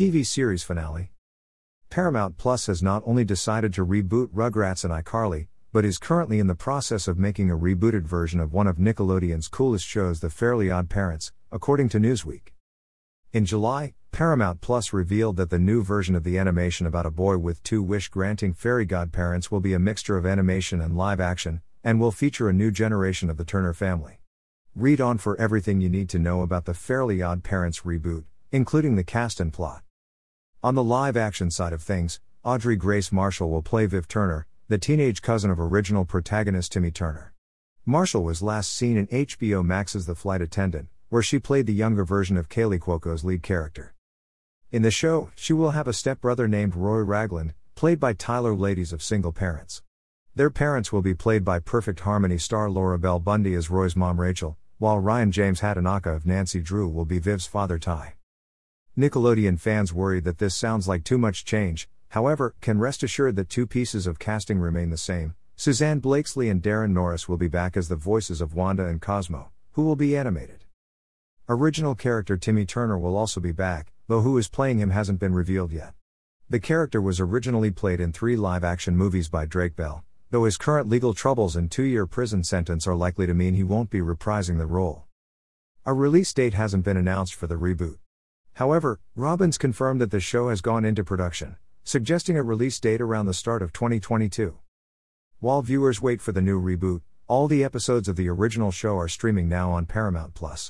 TV series finale. Paramount Plus has not only decided to reboot Rugrats and iCarly, but is currently in the process of making a rebooted version of one of Nickelodeon's coolest shows, The Fairly Odd Parents, according to Newsweek. In July, Paramount Plus revealed that the new version of the animation about a boy with two wish granting fairy godparents will be a mixture of animation and live action, and will feature a new generation of the Turner family. Read on for everything you need to know about the Fairly Odd Parents reboot, including the cast and plot. On the live action side of things, Audrey Grace Marshall will play Viv Turner, the teenage cousin of original protagonist Timmy Turner. Marshall was last seen in HBO Max's The Flight Attendant, where she played the younger version of Kaley Cuoco's lead character. In the show, she will have a stepbrother named Roy Ragland, played by Tyler Wladis of Single Parents. Their parents will be played by Perfect Harmony star Laura Bell Bundy as Roy's mom Rachel, while Ryan James Hatanaka of Nancy Drew will be Viv's father Ty. Nickelodeon fans worry that this sounds like too much change, however, can rest assured that two pieces of casting remain the same. Susanne Blakeslee and Daran Norris will be back as the voices of Wanda and Cosmo, who will be animated. Original character Timmy Turner will also be back, though who is playing him hasn't been revealed yet. The character was originally played in three live action movies by Drake Bell, though his current legal troubles and two year prison sentence are likely to mean he won't be reprising the role. A release date hasn't been announced for the reboot. However, Robbins confirmed that the show has gone into production, suggesting a release date around the start of 2022. While viewers wait for the new reboot, all the episodes of the original show are streaming now on Paramount Plus.